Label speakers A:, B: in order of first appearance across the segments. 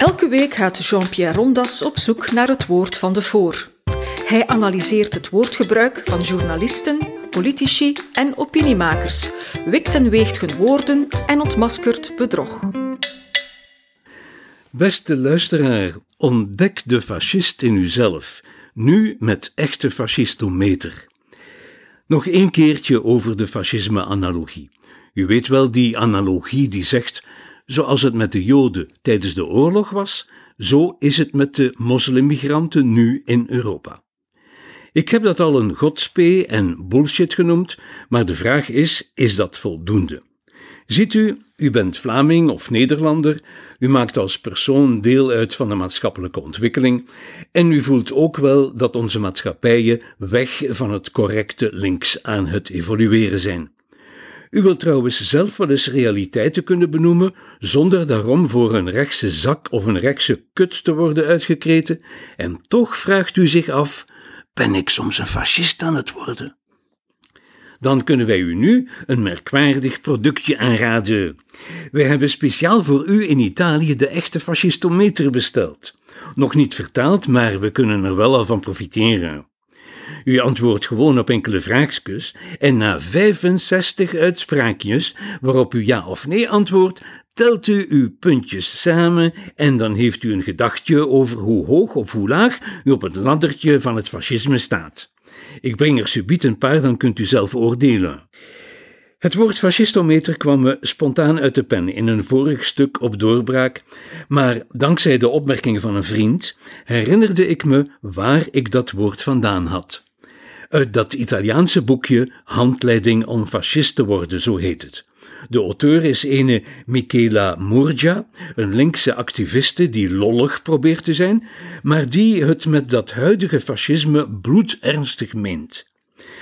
A: Elke week gaat Jean-Pierre Rondas op zoek naar het woord van de voor. Hij analyseert het woordgebruik van journalisten, politici en opiniemakers, wikt en weegt hun woorden en ontmaskert bedrog.
B: Beste luisteraar, ontdek de fascist in uzelf, nu met echte fascistometer. Nog één keertje over de fascisme-analogie. U weet wel die analogie die zegt: zoals het met de Joden tijdens de oorlog was, zo is het met de moslimmigranten nu in Europa. Ik heb dat al een godspee en bullshit genoemd, maar de vraag is: is dat voldoende? Ziet u, u bent Vlaming of Nederlander, u maakt als persoon deel uit van de maatschappelijke ontwikkeling en u voelt ook wel dat onze maatschappijen weg van het correcte links aan het evolueren zijn. U wilt trouwens zelf wel eens realiteiten kunnen benoemen, zonder daarom voor een rechtse zak of een rechtse kut te worden uitgekreten, en toch vraagt u zich af: ben ik soms een fascist aan het worden? Dan kunnen wij u nu een merkwaardig productje aanraden. Wij hebben speciaal voor u in Italië de echte fascistometer besteld. Nog niet vertaald, maar we kunnen er wel al van profiteren. U antwoordt gewoon op enkele vraagjes en na 65 uitspraakjes waarop u ja of nee antwoordt, telt u uw puntjes samen en dan heeft u een gedachtje over hoe hoog of hoe laag u op het laddertje van het fascisme staat. Ik breng er subiet een paar, dan kunt u zelf oordelen. Het woord fascistometer kwam me spontaan uit de pen in een vorig stuk op doorbraak, maar dankzij de opmerkingen van een vriend herinnerde ik me waar ik dat woord vandaan had. Uit dat Italiaanse boekje Handleiding om fascist te worden, zo heet het. De auteur is ene Michela Murgia, een linkse activiste die lollig probeert te zijn, maar die het met dat huidige fascisme bloedernstig meent.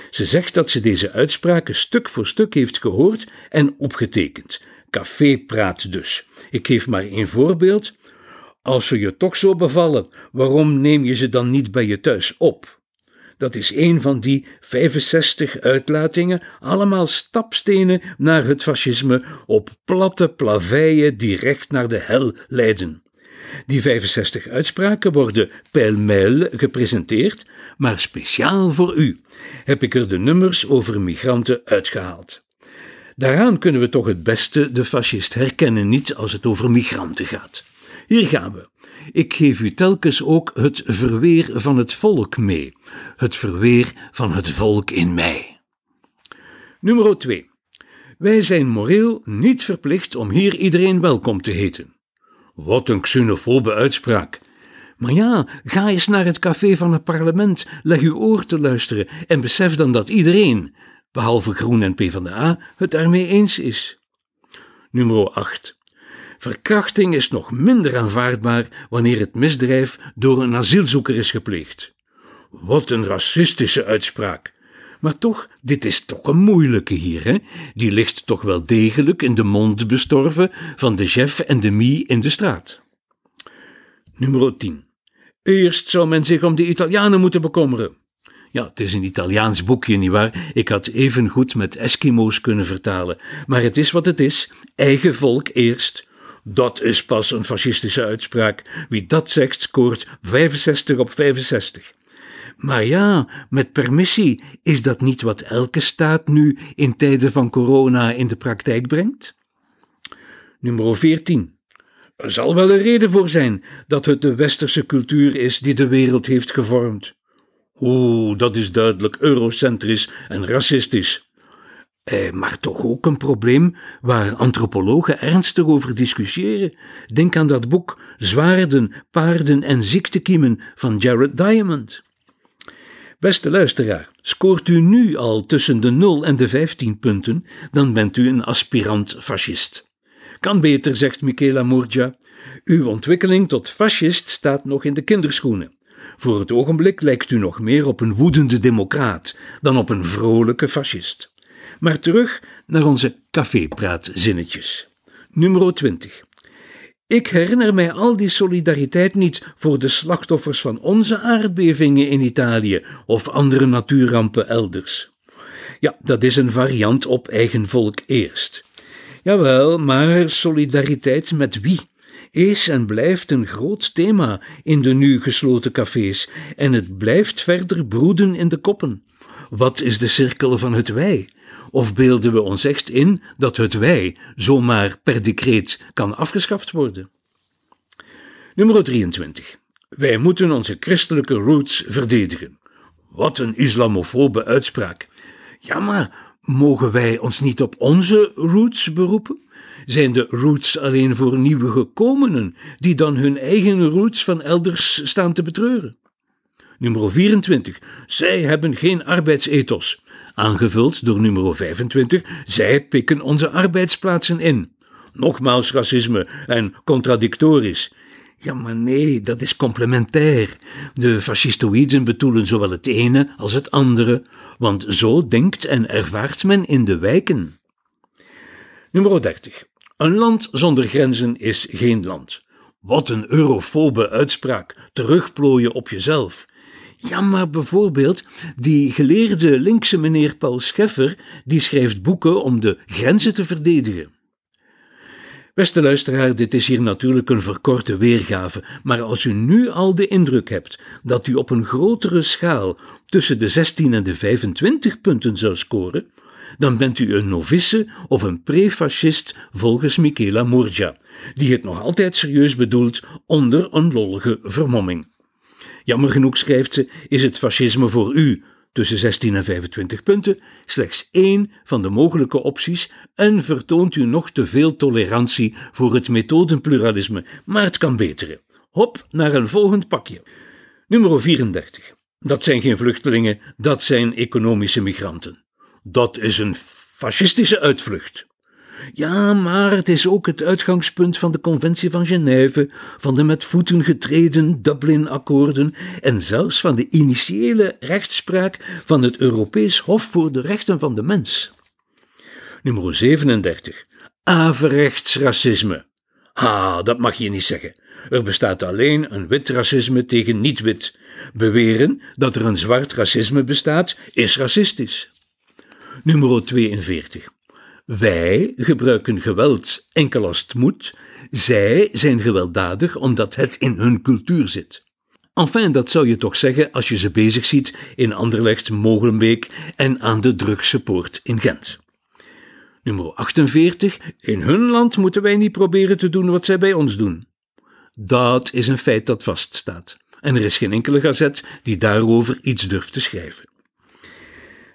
B: Ze zegt dat ze deze uitspraken stuk voor stuk heeft gehoord en opgetekend. Cafépraat dus. Ik geef maar één voorbeeld. Als ze je toch zo bevallen, waarom neem je ze dan niet bij je thuis op? Dat is een van die 65 uitlatingen, allemaal stapstenen naar het fascisme op platte plaveien direct naar de hel leiden. Die 65 uitspraken worden pijl-mijl gepresenteerd, maar speciaal voor u heb ik er de nummers over migranten uitgehaald. Daaraan kunnen we toch het beste de fascist herkennen, niet als het over migranten gaat. Hier gaan we. Ik geef u telkens ook het verweer van het volk mee, het verweer van het volk in mij. Nummer 2. Wij zijn moreel niet verplicht om hier iedereen welkom te heten. Wat een xenofobe uitspraak. Maar ja, ga eens naar het café van het parlement, leg uw oor te luisteren en besef dan dat iedereen, behalve Groen en PvdA, het daarmee eens is. Nummer 8. Verkrachting is nog minder aanvaardbaar wanneer het misdrijf door een asielzoeker is gepleegd. Wat een racistische uitspraak. Maar toch, dit is toch een moeilijke hier, hè? Die ligt toch wel degelijk in de mond bestorven van de chef en de mie in de straat. Nummer 10. Eerst zou men zich om de Italianen moeten bekommeren. Ja, het is een Italiaans boekje, nietwaar? Ik had even goed met Eskimo's kunnen vertalen. Maar het is wat het is. Eigen volk eerst. Dat is pas een fascistische uitspraak. Wie dat zegt, scoort 65 op 65. Maar ja, met permissie, is dat niet wat elke staat nu in tijden van corona in de praktijk brengt? Nummer 14. Er zal wel een reden voor zijn dat het de westerse cultuur is die de wereld heeft gevormd. Oeh, dat is duidelijk eurocentrisch en racistisch. Eh, maar toch ook een probleem waar antropologen ernstig over discussiëren. Denk aan dat boek Zwaarden, Paarden en Ziektekiemen van Jared Diamond. Beste luisteraar, scoort u nu al tussen de 0 en de 15 punten, dan bent u een aspirant fascist. Kan beter, zegt Michela Murgia. Uw ontwikkeling tot fascist staat nog in de kinderschoenen. Voor het ogenblik lijkt u nog meer op een woedende democraat dan op een vrolijke fascist. Maar terug naar onze cafépraatzinnetjes. Nummer 20. Ik herinner mij al die solidariteit niet voor de slachtoffers van onze aardbevingen in Italië of andere natuurrampen elders. Ja, dat is een variant op eigen volk eerst. Jawel, maar solidariteit met wie? is en blijft een groot thema in de nu gesloten cafés en het blijft verder broeden in de koppen. Wat is de cirkel van het wij? Of beelden we ons echt in dat het wij zomaar per decreet kan afgeschaft worden? Nummer 23. Wij moeten onze christelijke roots verdedigen. Wat een islamofobe uitspraak. Ja, maar mogen wij ons niet op onze roots beroepen? Zijn de roots alleen voor nieuwe gekomenen, die dan hun eigen roots van elders staan te betreuren? Nummer 24. Zij hebben geen arbeidsethos. Aangevuld door nummer 25. Zij pikken onze arbeidsplaatsen in. Nogmaals racisme en contradictorisch. Ja, maar nee, dat is complementair. De fascistoïden bedoelen zowel het ene als het andere, want zo denkt en ervaart men in de wijken. Nummer 30. Een land zonder grenzen is geen land. Wat een eurofobe uitspraak, terugplooien op jezelf. Ja, maar bijvoorbeeld die geleerde linkse meneer Paul Scheffer, die schrijft boeken om de grenzen te verdedigen. Beste luisteraar, dit is hier natuurlijk een verkorte weergave, maar als u nu al de indruk hebt dat u op een grotere schaal tussen de 16 en de 25 punten zou scoren, dan bent u een novice of een prefascist volgens Michela Murgia, die het nog altijd serieus bedoelt onder een lollige vermomming. Jammer genoeg, schrijft ze, is het fascisme voor u tussen 16 en 25 punten slechts één van de mogelijke opties en vertoont u nog te veel tolerantie voor het methodenpluralisme, maar het kan beteren. Hop naar een volgend pakje. Nummer 34. Dat zijn geen vluchtelingen, dat zijn economische migranten. Dat is een fascistische uitvlucht. Ja, maar het is ook het uitgangspunt van de Conventie van Genève, van de met voeten getreden Dublin-akkoorden en zelfs van de initiële rechtspraak van het Europees Hof voor de Rechten van de Mens. Nummer 37. Averechts racisme. Ah, dat mag je niet zeggen. Er bestaat alleen een wit racisme tegen niet-wit. Beweren dat er een zwart racisme bestaat, is racistisch. Nummer 42. Wij gebruiken geweld enkel als het moet, zij zijn gewelddadig omdat het in hun cultuur zit. Enfin, dat zou je toch zeggen als je ze bezig ziet in Anderlecht, Molenbeek en aan de Drugse Poort in Gent. Nummer 48. In hun land moeten wij niet proberen te doen wat zij bij ons doen. Dat is een feit dat vaststaat. En er is geen enkele gazet die daarover iets durft te schrijven.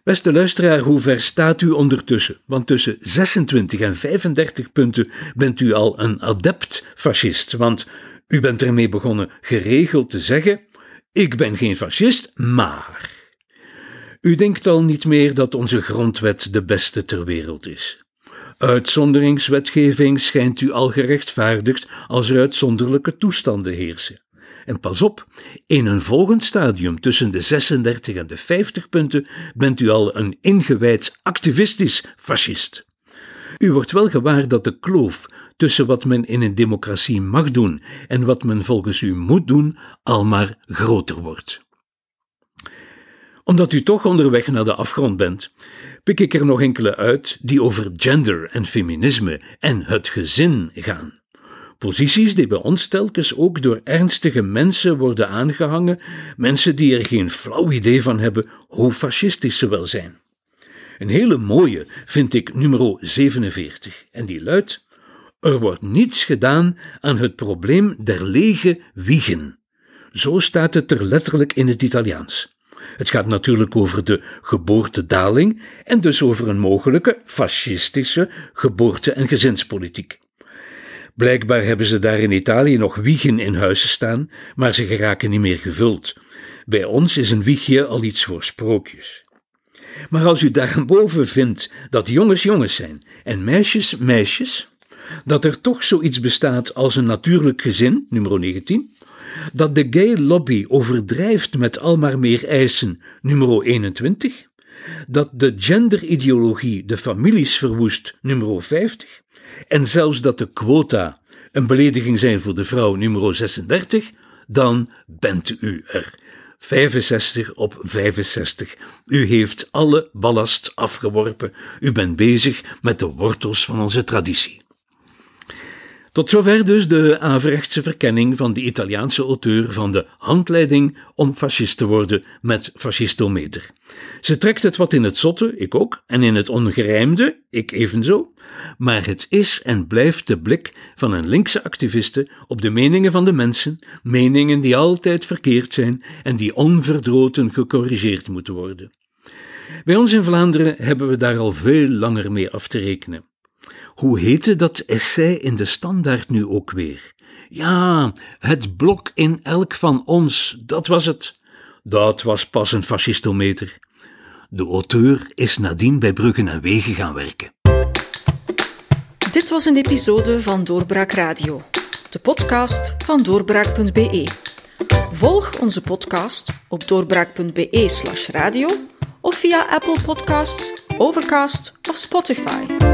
B: Beste luisteraar, hoe ver staat u ondertussen? Want tussen 26 en 35 punten bent u al een adept fascist. Want u bent ermee begonnen geregeld te zeggen: Ik ben geen fascist, maar. U denkt al niet meer dat onze grondwet de beste ter wereld is. Uitzonderingswetgeving schijnt u al gerechtvaardigd als er uitzonderlijke toestanden heersen. En pas op, in een volgend stadium tussen de 36 en de 50 punten bent u al een ingewijd activistisch fascist. U wordt wel gewaar dat de kloof tussen wat men in een democratie mag doen en wat men volgens u moet doen, al maar groter wordt. Omdat u toch onderweg naar de afgrond bent, pik ik er nog enkele uit die over gender en feminisme en het gezin gaan. Posities die bij ons telkens ook door ernstige mensen worden aangehangen, mensen die er geen flauw idee van hebben hoe fascistisch ze wel zijn. Een hele mooie vind ik nummer 47 en die luidt: Er wordt niets gedaan aan het probleem der lege wiegen. Zo staat het er letterlijk in het Italiaans. Het gaat natuurlijk over de geboortedaling en dus over een mogelijke fascistische geboorte- en gezinspolitiek. Blijkbaar hebben ze daar in Italië nog wiegen in huizen staan, maar ze geraken niet meer gevuld. Bij ons is een wiegje al iets voor sprookjes. Maar als u daarboven vindt dat jongens jongens zijn en meisjes meisjes, dat er toch zoiets bestaat als een natuurlijk gezin, nummer 19, dat de gay lobby overdrijft met al maar meer eisen, nummer 21, dat de genderideologie de families verwoest, nummer 50, en zelfs dat de quota een belediging zijn voor de vrouw nummer 36, dan bent u er. 65 op 65. U heeft alle ballast afgeworpen. U bent bezig met de wortels van onze traditie. Tot zover dus de averechtse verkenning van de Italiaanse auteur van de handleiding om fascist te worden met fascistometer. Ze trekt het wat in het zotte, ik ook, en in het ongerijmde, ik evenzo, maar het is en blijft de blik van een linkse activiste op de meningen van de mensen, meningen die altijd verkeerd zijn en die onverdroten gecorrigeerd moeten worden. Bij ons in Vlaanderen hebben we daar al veel langer mee af te rekenen. Hoe heette dat essay in de standaard nu ook weer? Ja, het blok in elk van ons, dat was het. Dat was pas een fascistometer. De auteur is nadien bij Bruggen en Wegen gaan werken.
A: Dit was een episode van Doorbraak Radio, de podcast van doorbraak.be. Volg onze podcast op doorbraak.be/slash radio of via Apple Podcasts, Overcast of Spotify.